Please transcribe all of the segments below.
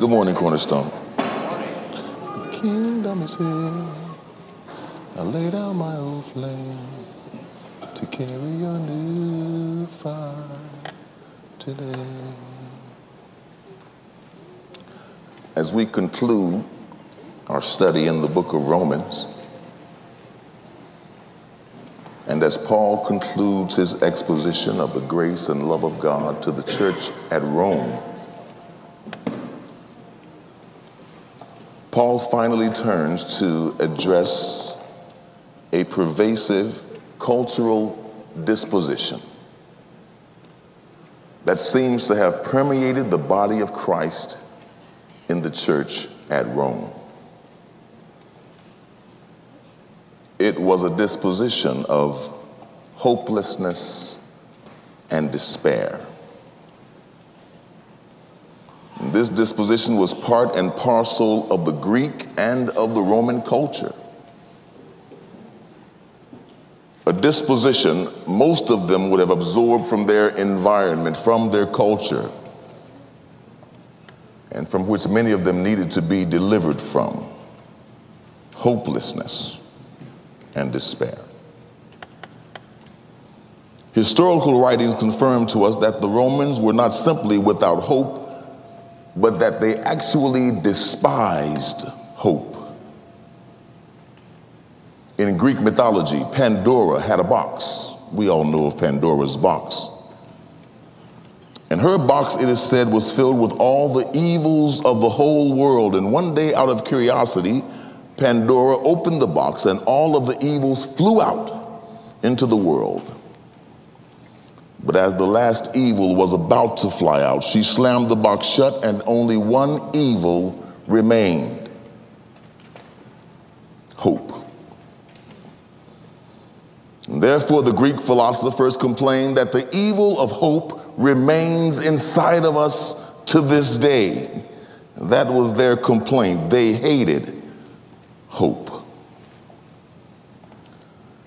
Good morning, Cornerstone. The kingdom is here. I lay down my old flame to carry your new fire today. As we conclude our study in the book of Romans, and as Paul concludes his exposition of the grace and love of God to the church at Rome, Paul finally turns to address a pervasive cultural disposition that seems to have permeated the body of Christ in the church at Rome. It was a disposition of hopelessness and despair. This disposition was part and parcel of the Greek and of the Roman culture. A disposition most of them would have absorbed from their environment, from their culture, and from which many of them needed to be delivered from hopelessness and despair. Historical writings confirm to us that the Romans were not simply without hope, but that they actually despised hope. In Greek mythology, Pandora had a box. We all know of Pandora's box. And her box, it is said, was filled with all the evils of the whole world. And one day, out of curiosity, Pandora opened the box, and all of the evils flew out into the world. But as the last evil was about to fly out, she slammed the box shut, and only one evil remained hope. And therefore, the Greek philosophers complained that the evil of hope remains inside of us to this day. That was their complaint. They hated hope.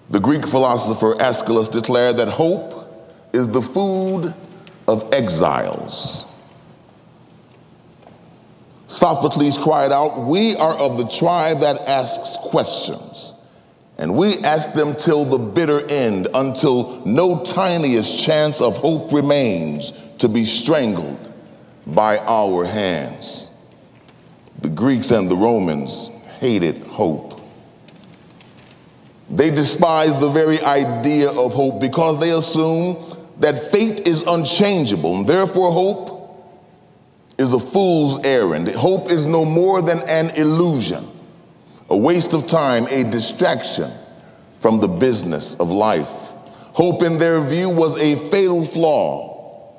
The Greek philosopher Aeschylus declared that hope is the food of exiles. Sophocles cried out, We are of the tribe that asks questions, and we ask them till the bitter end, until no tiniest chance of hope remains to be strangled by our hands. The Greeks and the Romans hated hope. They despised the very idea of hope because they assume that fate is unchangeable, and therefore hope is a fool's errand. Hope is no more than an illusion, a waste of time, a distraction from the business of life. Hope, in their view, was a fatal flaw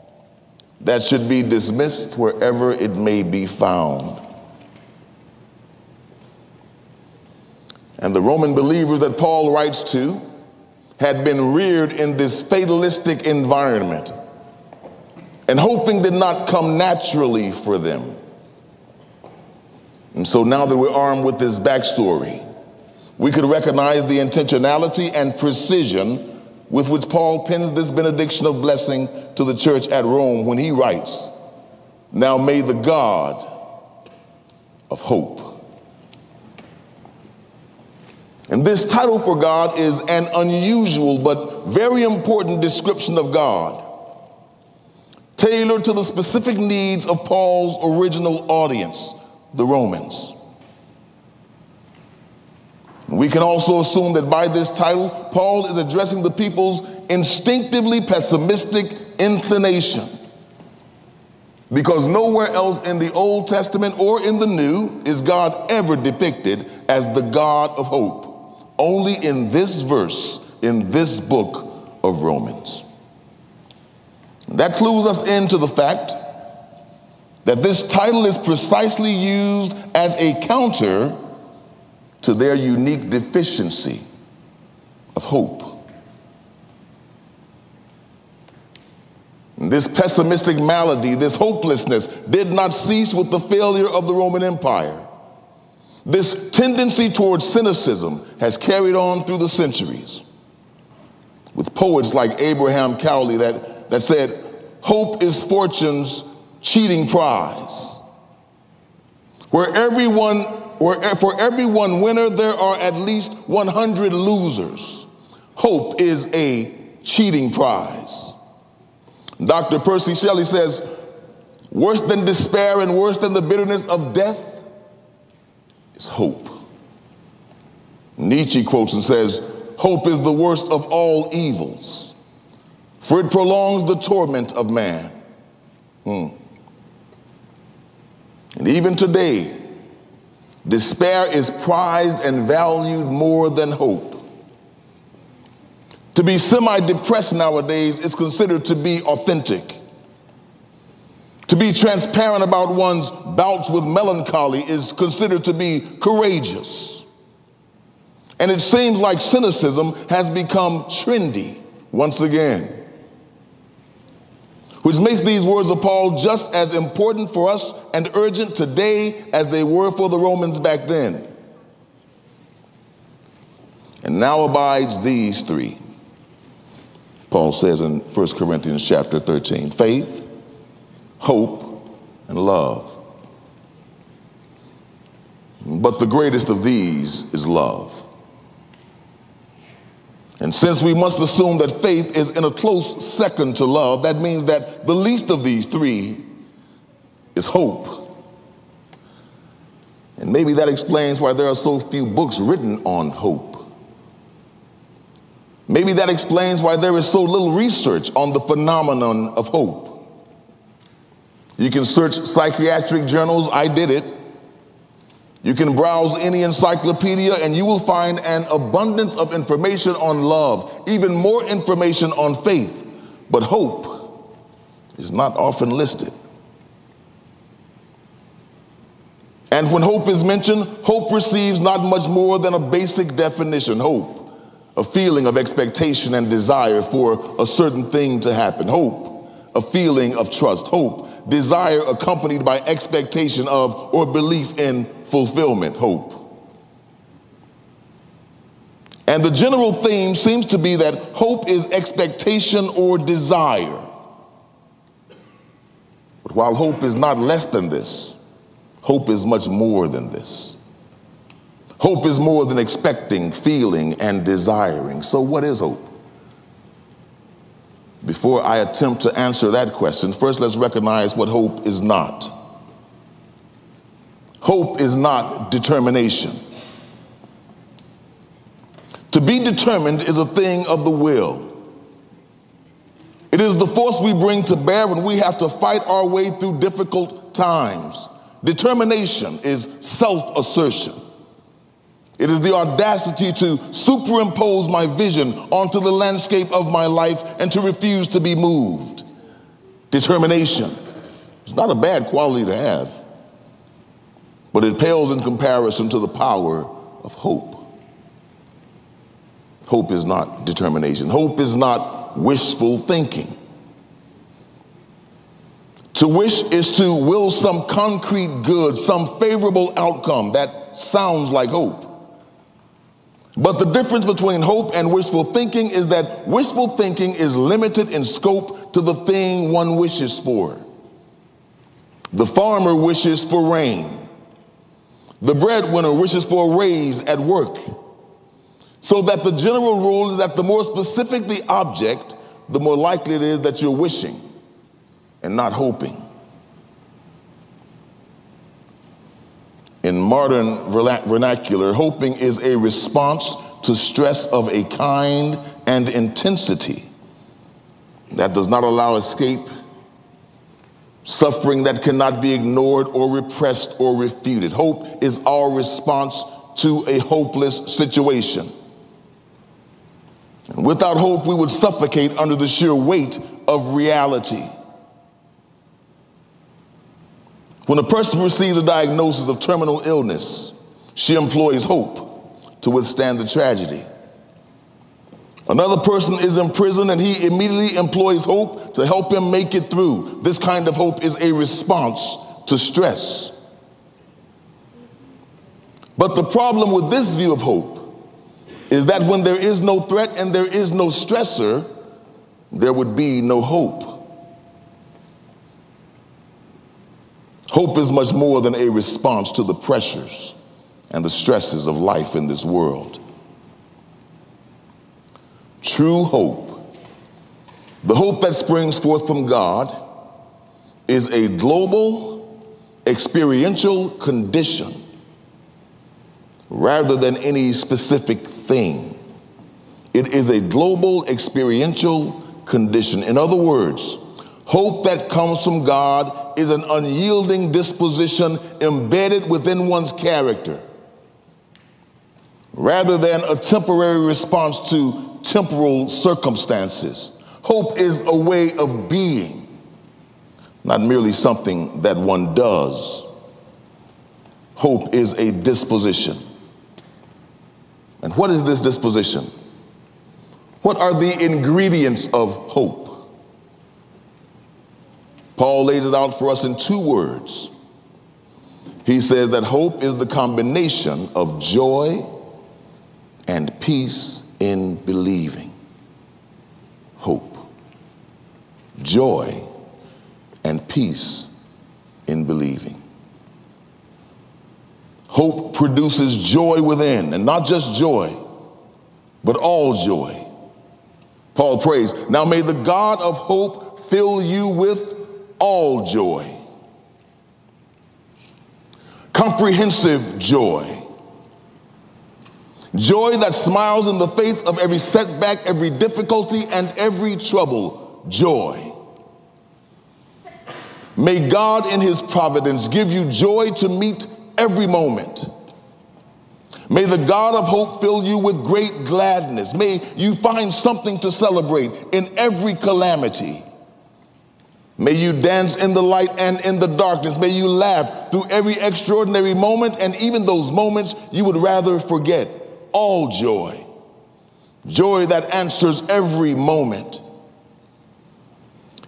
that should be dismissed wherever it may be found. And the Roman believers that Paul writes to had been reared in this fatalistic environment, and hoping did not come naturally for them. And so now that we're armed with this backstory, we could recognize the intentionality and precision with which Paul pens this benediction of blessing to the church at Rome when he writes, Now may the God of hope and this title for God is an unusual but very important description of God, tailored to the specific needs of Paul's original audience, the Romans. We can also assume that by this title, Paul is addressing the people's instinctively pessimistic inclination. Because nowhere else in the Old Testament or in the New is God ever depicted as the God of hope only in this verse, in this book of Romans. That clues us into the fact that this title is precisely used as a counter to their unique deficiency of hope. This pessimistic malady, this hopelessness, did not cease with the failure of the Roman Empire. This tendency towards cynicism has carried on through the centuries with poets like Abraham Cowley that, that said, Hope is fortune's cheating prize. Where everyone, where for every one winner, there are at least 100 losers. Hope is a cheating prize. Dr. Percy Shelley says, worse than despair and worse than the bitterness of death is hope. Nietzsche quotes and says, Hope is the worst of all evils, for it prolongs the torment of man. Hmm. And even today, despair is prized and valued more than hope. To be semi depressed nowadays is considered to be authentic. To be transparent about one's bouts with melancholy is considered to be courageous. And it seems like cynicism has become trendy once again. Which makes these words of Paul just as important for us and urgent today as they were for the Romans back then. And now abides these three Paul says in 1 Corinthians chapter 13 faith, hope, and love. But the greatest of these is love. And since we must assume that faith is in a close second to love, that means that the least of these three is hope. And maybe that explains why there are so few books written on hope. Maybe that explains why there is so little research on the phenomenon of hope. You can search psychiatric journals, I did it. You can browse any encyclopedia and you will find an abundance of information on love, even more information on faith. But hope is not often listed. And when hope is mentioned, hope receives not much more than a basic definition hope a feeling of expectation and desire for a certain thing to happen, hope, a feeling of trust, hope, desire accompanied by expectation of or belief in fulfillment, hope. And the general theme seems to be that hope is expectation or desire. But while hope is not less than this, hope is much more than this. Hope is more than expecting, feeling, and desiring. So, what is hope? Before I attempt to answer that question, first let's recognize what hope is not. Hope is not determination. To be determined is a thing of the will. It is the force we bring to bear when we have to fight our way through difficult times. Determination is self assertion. It is the audacity to superimpose my vision onto the landscape of my life and to refuse to be moved. Determination. It's not a bad quality to have, but it pales in comparison to the power of hope. Hope is not determination, hope is not wishful thinking. To wish is to will some concrete good, some favorable outcome that sounds like hope. But the difference between hope and wishful thinking is that wishful thinking is limited in scope to the thing one wishes for. The farmer wishes for rain. The breadwinner wishes for a raise at work. So that the general rule is that the more specific the object, the more likely it is that you're wishing and not hoping. In modern vernacular, hoping is a response to stress of a kind and intensity that does not allow escape, suffering that cannot be ignored or repressed or refuted. Hope is our response to a hopeless situation. And without hope, we would suffocate under the sheer weight of reality. When a person receives a diagnosis of terminal illness, she employs hope to withstand the tragedy. Another person is in prison and he immediately employs hope to help him make it through. This kind of hope is a response to stress. But the problem with this view of hope is that when there is no threat and there is no stressor, there would be no hope. Hope is much more than a response to the pressures and the stresses of life in this world. True hope, the hope that springs forth from God, is a global, experiential condition rather than any specific thing. It is a global, experiential condition. In other words, hope that comes from God is an unyielding disposition embedded within one's character rather than a temporary response to temporal circumstances. Hope is a way of being, not merely something that one does. Hope is a disposition. And what is this disposition? What are the ingredients of hope? Paul lays it out for us in two words. He says that hope is the combination of joy and peace in believing. Hope, joy, and peace in believing. Hope produces joy within, and not just joy, but all joy. Paul prays, Now may the God of hope fill you with all joy, comprehensive joy Joy that smiles in the face of every setback, every difficulty, and every trouble. Joy. May God, in His providence, give you joy to meet every moment. May the God of hope fill you with great gladness. May you find something to celebrate in every calamity. May you dance in the light and in the darkness. May you laugh through every extraordinary moment and even those moments you would rather forget all joy, joy that answers every moment.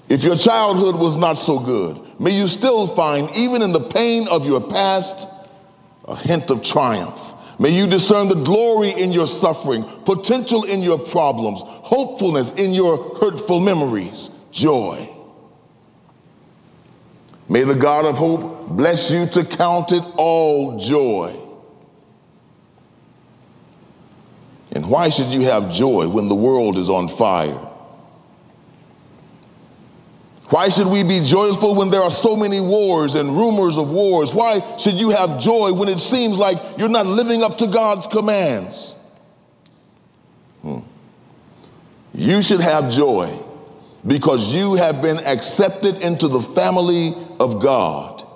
If your childhood was not so good, may you still find, even in the pain of your past, a hint of triumph. May you discern the glory in your suffering, potential in your problems, hopefulness in your hurtful memories, joy. May the God of hope bless you to count it all joy And why should you have joy when the world is on fire? Why should we be joyful when there are so many wars and rumors of wars? Why should you have joy when it seems like you're not living up to God's commands? Hmm. You should have joy because you have been accepted into the family of God.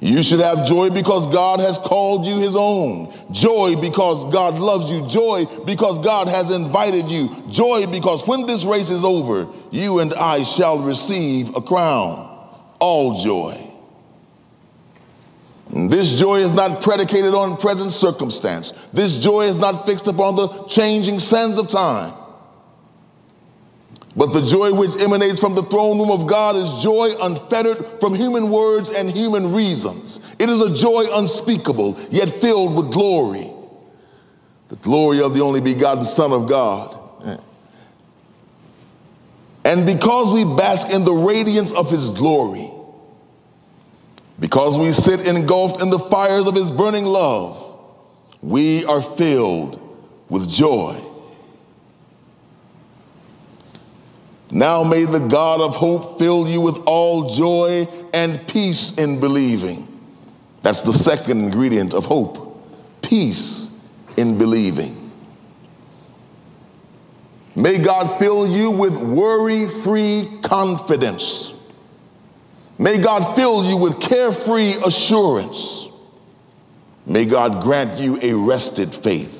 You should have joy because God has called you his own. Joy because God loves you. Joy because God has invited you. Joy because when this race is over, you and I shall receive a crown. All joy. This joy is not predicated on present circumstance. This joy is not fixed upon the changing sands of time. But the joy which emanates from the throne room of God is joy unfettered from human words and human reasons. It is a joy unspeakable, yet filled with glory. The glory of the only begotten Son of God. And because we bask in the radiance of his glory, because we sit engulfed in the fires of his burning love, we are filled with joy. Now may the God of hope fill you with all joy and peace in believing. That's the second ingredient of hope peace in believing. May God fill you with worry free confidence. May God fill you with carefree assurance. May God grant you a rested faith.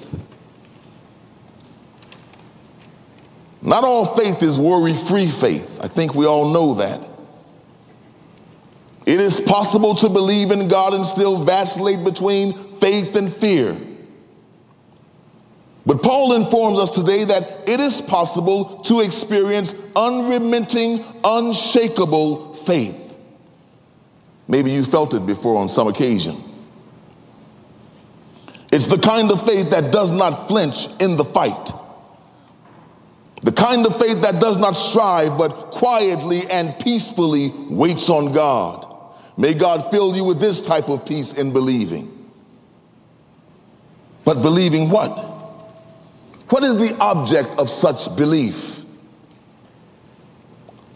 Not all faith is worry free faith. I think we all know that. It is possible to believe in God and still vacillate between faith and fear. But Paul informs us today that it is possible to experience unremitting, unshakable faith. Maybe you felt it before on some occasion. It's the kind of faith that does not flinch in the fight. The kind of faith that does not strive, but quietly and peacefully waits on God. May God fill you with this type of peace in believing. But believing what? What is the object of such belief?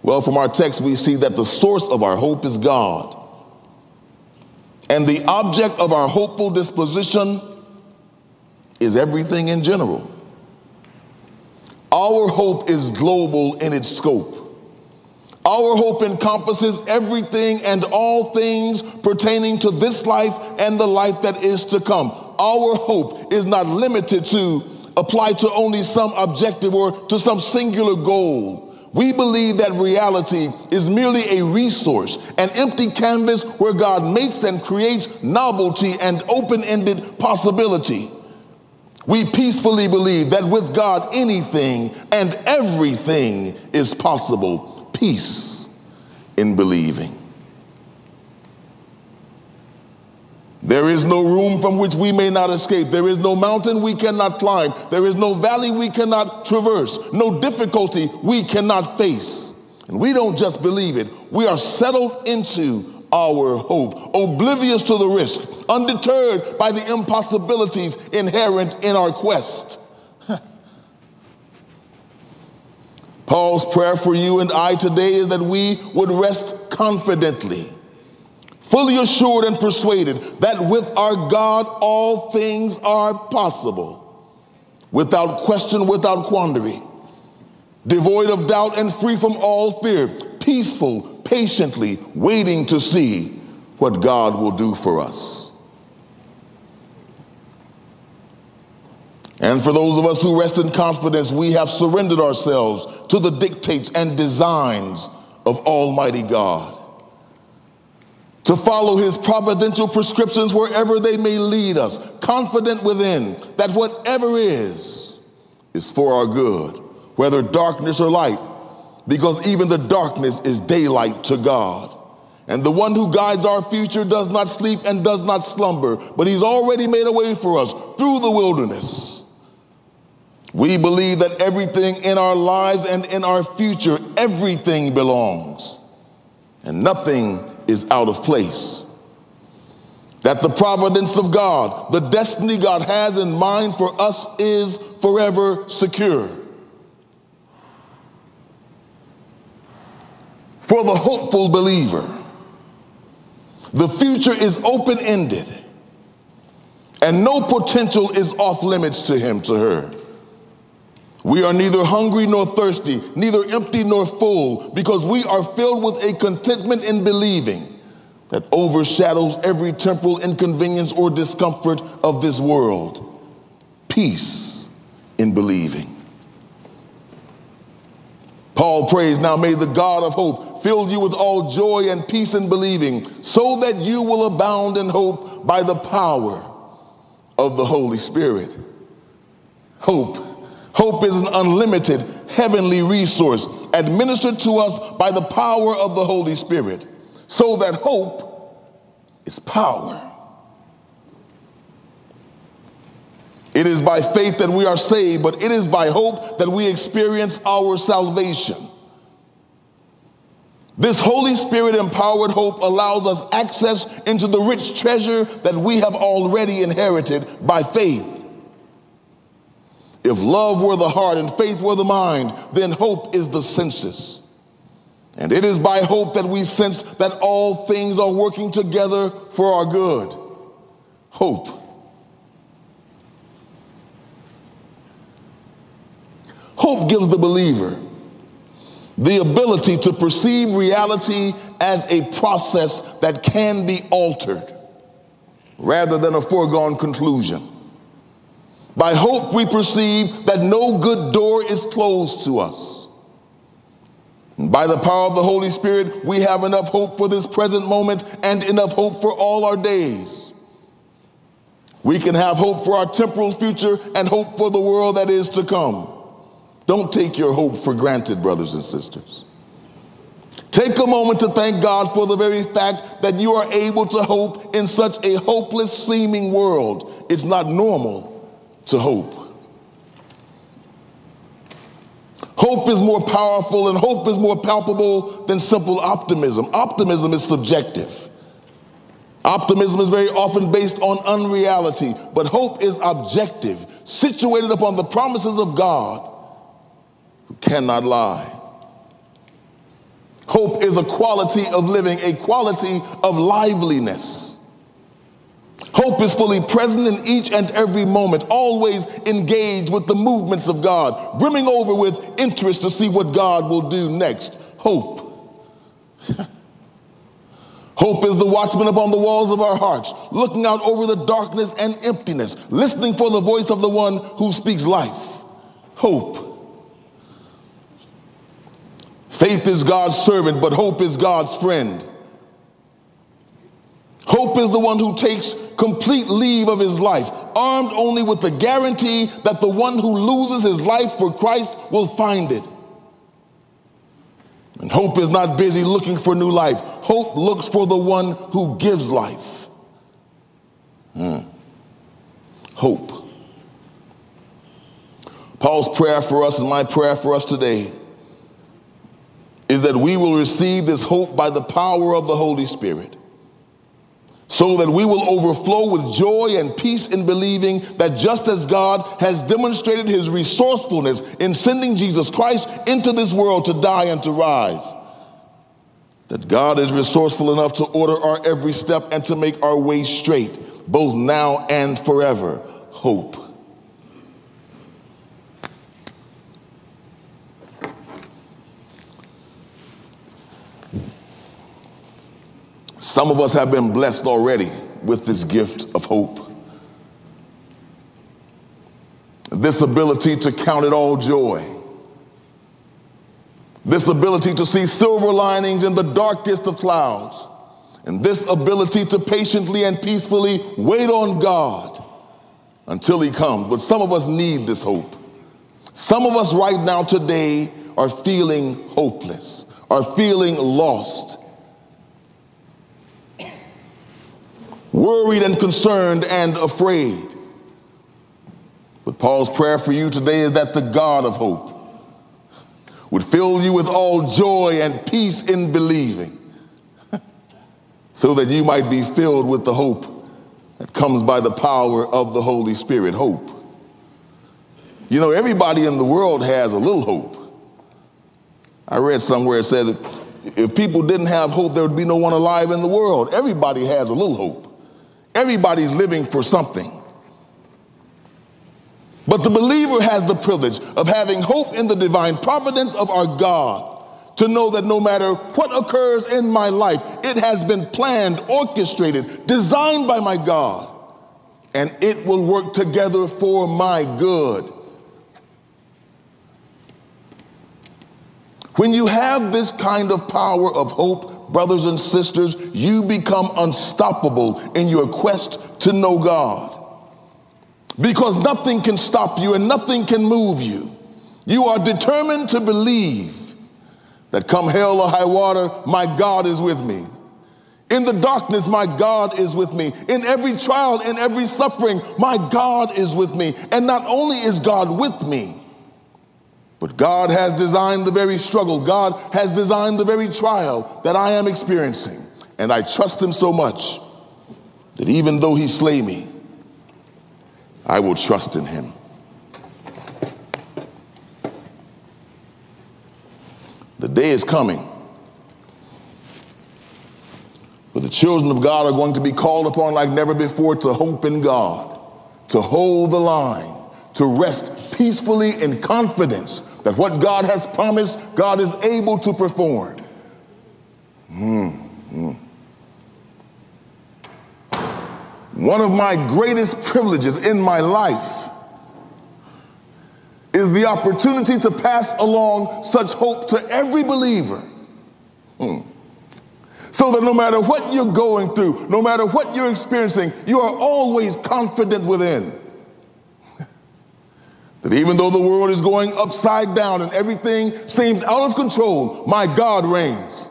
Well, from our text, we see that the source of our hope is God. And the object of our hopeful disposition is everything in general. Our hope is global in its scope. Our hope encompasses everything and all things pertaining to this life and the life that is to come. Our hope is not limited to apply to only some objective or to some singular goal. We believe that reality is merely a resource, an empty canvas where God makes and creates novelty and open ended possibility. We peacefully believe that with God, anything and everything is possible peace in believing. There is no room from which we may not escape. There is no mountain we cannot climb. There is no valley we cannot traverse. No difficulty we cannot face. And we don't just believe it, we are settled into our hope, oblivious to the risk, undeterred by the impossibilities inherent in our quest. Paul's prayer for you and I today is that we would rest confidently, fully assured and persuaded that with our God all things are possible, without question, without quandary, devoid of doubt and free from all fear, peaceful, patiently waiting to see what God will do for us. And for those of us who rest in confidence, we have surrendered ourselves to the dictates and designs of Almighty God. To follow his providential prescriptions wherever they may lead us, confident within that whatever is, is for our good, whether darkness or light, because even the darkness is daylight to God. And the one who guides our future does not sleep and does not slumber, but he's already made a way for us through the wilderness we believe that everything in our lives and in our future, everything belongs, and nothing is out of place. That the providence of God, the destiny God has in mind for us, is forever secure. For the hopeful believer, the future is open ended, and no potential is off limits to him, to her. We are neither hungry nor thirsty, neither empty nor full, because we are filled with a contentment in believing that overshadows every temporal inconvenience or discomfort of this world. Peace in believing. Paul prays, Now may the God of hope fill you with all joy and peace in believing, so that you will abound in hope by the power of the Holy Spirit. Hope Hope is an unlimited heavenly resource administered to us by the power of the Holy Spirit, so that hope is power. It is by faith that we are saved, but it is by hope that we experience our salvation. This Holy Spirit empowered hope allows us access into the rich treasure that we have already inherited by faith. If love were the heart and faith were the mind, then hope is the senses. And it is by hope that we sense that all things are working together for our good. Hope. Hope gives the believer the ability to perceive reality as a process that can be altered rather than a foregone conclusion. By hope, we perceive that no good door is closed to us. And by the power of the Holy Spirit, we have enough hope for this present moment and enough hope for all our days. We can have hope for our temporal future and hope for the world that is to come. Don't take your hope for granted, brothers and sisters. Take a moment to thank God for the very fact that you are able to hope in such a hopeless seeming world. It's not normal to hope. Hope is more powerful and hope is more palpable than simple optimism. Optimism is subjective. Optimism is very often based on unreality, but hope is objective, situated upon the promises of God cannot lie. Hope is a quality of living, a quality of liveliness. Hope is fully present in each and every moment, always engaged with the movements of God, brimming over with interest to see what God will do next. Hope. Hope is the watchman upon the walls of our hearts, looking out over the darkness and emptiness, listening for the voice of the one who speaks life. Hope. Faith is God's servant, but hope is God's friend. Hope is the one who takes complete leave of his life, armed only with the guarantee that the one who loses his life for Christ will find it. And hope is not busy looking for new life. Hope looks for the one who gives life. Hmm. Hope. Paul's prayer for us and my prayer for us today is that we will receive this hope by the power of the Holy Spirit so that we will overflow with joy and peace in believing that just as God has demonstrated his resourcefulness in sending Jesus Christ into this world to die and to rise, that God is resourceful enough to order our every step and to make our way straight, both now and forever. Hope. Some of us have been blessed already with this gift of hope. This ability to count it all joy. This ability to see silver linings in the darkest of clouds. And this ability to patiently and peacefully wait on God until He comes. But some of us need this hope. Some of us right now today are feeling hopeless, are feeling lost worried and concerned and afraid. But Paul's prayer for you today is that the God of hope would fill you with all joy and peace in believing, so that you might be filled with the hope that comes by the power of the Holy Spirit. Hope. You know, everybody in the world has a little hope. I read somewhere it said that if people didn't have hope, there would be no one alive in the world. Everybody has a little hope. Everybody's living for something. But the believer has the privilege of having hope in the divine providence of our God to know that no matter what occurs in my life, it has been planned, orchestrated, designed by my God, and it will work together for my good. When you have this kind of power of hope, brothers and sisters, you become unstoppable in your quest to know God. Because nothing can stop you and nothing can move you. You are determined to believe that come hell or high water, my God is with me. In the darkness, my God is with me. In every trial, in every suffering, my God is with me. And not only is God with me, but God has designed the very struggle, God has designed the very trial that I am experiencing. And I trust Him so much that even though He slay me, I will trust in Him. The day is coming where the children of God are going to be called upon like never before to hope in God, to hold the line, to rest peacefully in confidence that what God has promised, God is able to perform. Mm-hmm. One of my greatest privileges in my life is the opportunity to pass along such hope to every believer. Hmm. So that no matter what you're going through, no matter what you're experiencing, you are always confident within that even though the world is going upside down and everything seems out of control, my God reigns.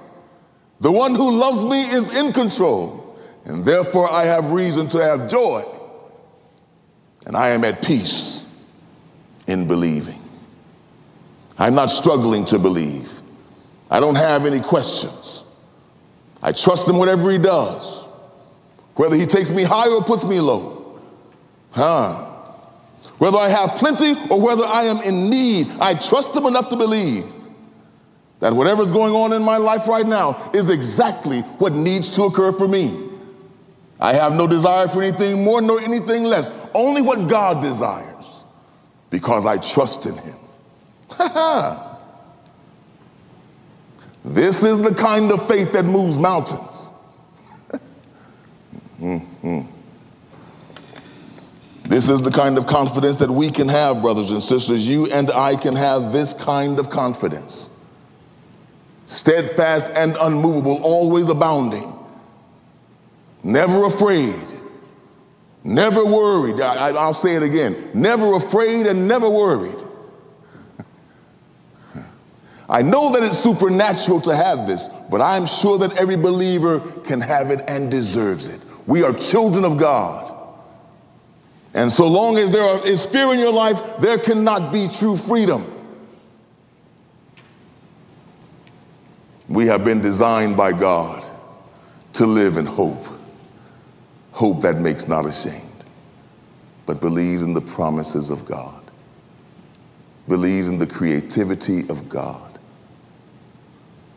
The one who loves me is in control, and therefore I have reason to have joy. And I am at peace in believing. I'm not struggling to believe. I don't have any questions. I trust him whatever he does. whether he takes me high or puts me low. Huh? Whether I have plenty or whether I am in need, I trust him enough to believe that whatever's going on in my life right now is exactly what needs to occur for me. I have no desire for anything more nor anything less, only what God desires, because I trust in him. this is the kind of faith that moves mountains. This is the kind of confidence that we can have, brothers and sisters. You and I can have this kind of confidence. Steadfast and unmovable, always abounding, never afraid, never worried. I, will say it again never afraid and never worried. I know that it's supernatural to have this, but I'm sure that every believer can have it and deserves it. We are children of God. And so long as there is fear in your life, there cannot be true freedom. We have been designed by God to live in hope. Hope that makes not ashamed, but believes in the promises of God, believes in the creativity of God.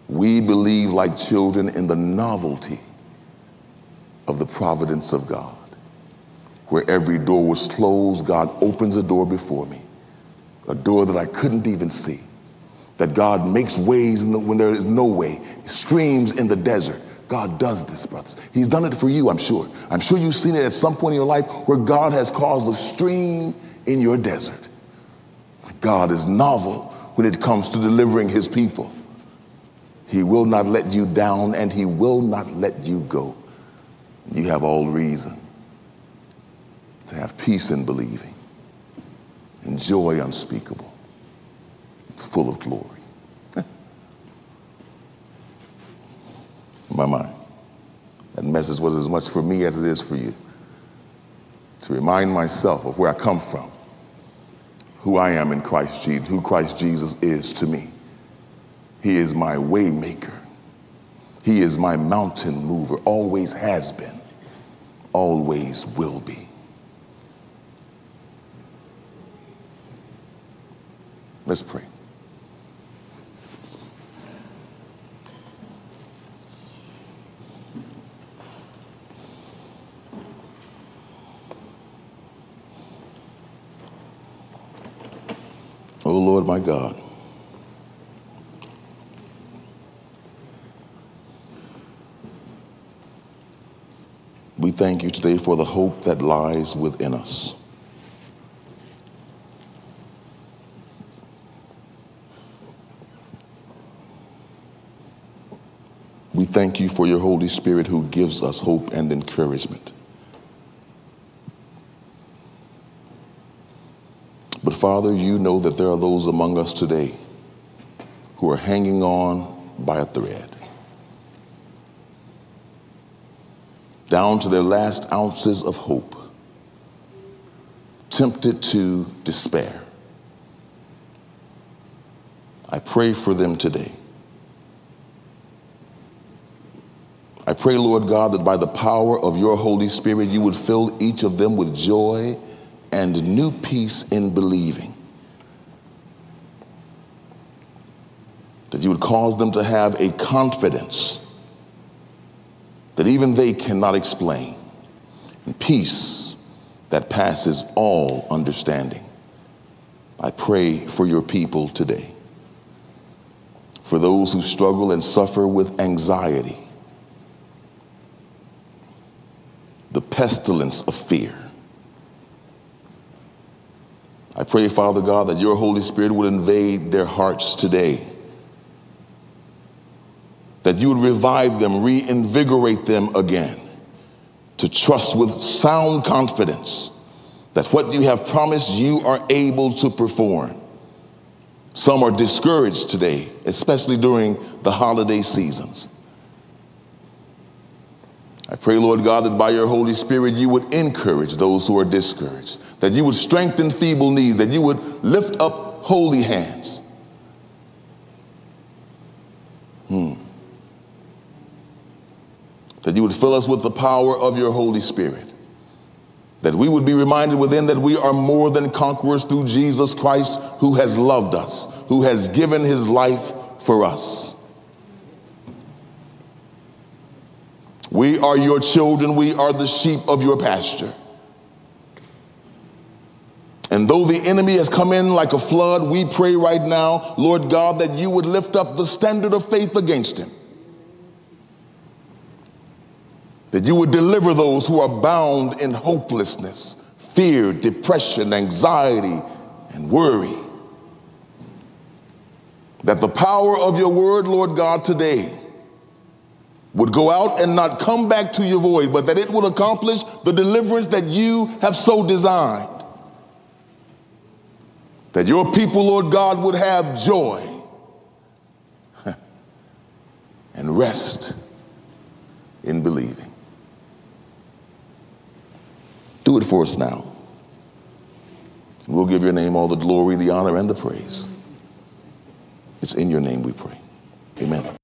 We believe, like children, in the novelty of the providence of God. Where every door was closed, God opens a door before me, a door that I couldn't even see. That God makes ways when there is no way, streams in the desert. God does this, brothers. He's done it for you, I'm sure. I'm sure you've seen it at some point in your life where God has caused a stream in your desert. God is novel when it comes to delivering his people. He will not let you down and he will not let you go. You have all reason to have peace in believing and joy unspeakable, full of glory. My mind. That message was as much for me as it is for you. To remind myself of where I come from, who I am in Christ Jesus, who Christ Jesus is to me. He is my waymaker. He is my mountain mover, always has been, always will be. Let's pray. Oh Lord my God. We thank you today for the hope that lies within us. Thank you for your Holy Spirit who gives us hope and encouragement. But Father, you know that there are those among us today who are hanging on by a thread, down to their last ounces of hope, tempted to despair. I pray for them today. I pray, Lord God, that by the power of your Holy Spirit, you would fill each of them with joy and new peace in believing. That you would cause them to have a confidence that even they cannot explain, and peace that passes all understanding. I pray for your people today. For those who struggle and suffer with anxiety, the pestilence of fear. I pray, Father God, that your Holy Spirit would invade their hearts today. That you would revive them, reinvigorate them again, to trust with sound confidence that what you have promised you are able to perform. Some are discouraged today, especially during the holiday seasons. I pray, Lord God, that by your Holy Spirit you would encourage those who are discouraged, that you would strengthen feeble knees, that you would lift up holy hands. Hmm. that you would fill us with the power of your Holy Spirit, that we would be reminded within that we are more than conquerors through Jesus Christ who has loved us, who has given his life for us. We are your children, we are the sheep of your pasture. And though the enemy has come in like a flood, we pray right now, Lord God, that you would lift up the standard of faith against him. That you would deliver those who are bound in hopelessness, fear, depression, anxiety, and worry. That the power of your word, Lord God, today would go out and not come back to your void, but that it will accomplish the deliverance that you have so designed. That your people, Lord God, would have joy and rest in believing. Do it for us now. We'll give your name all the glory, the honor, and the praise. It's in your name we pray. Amen.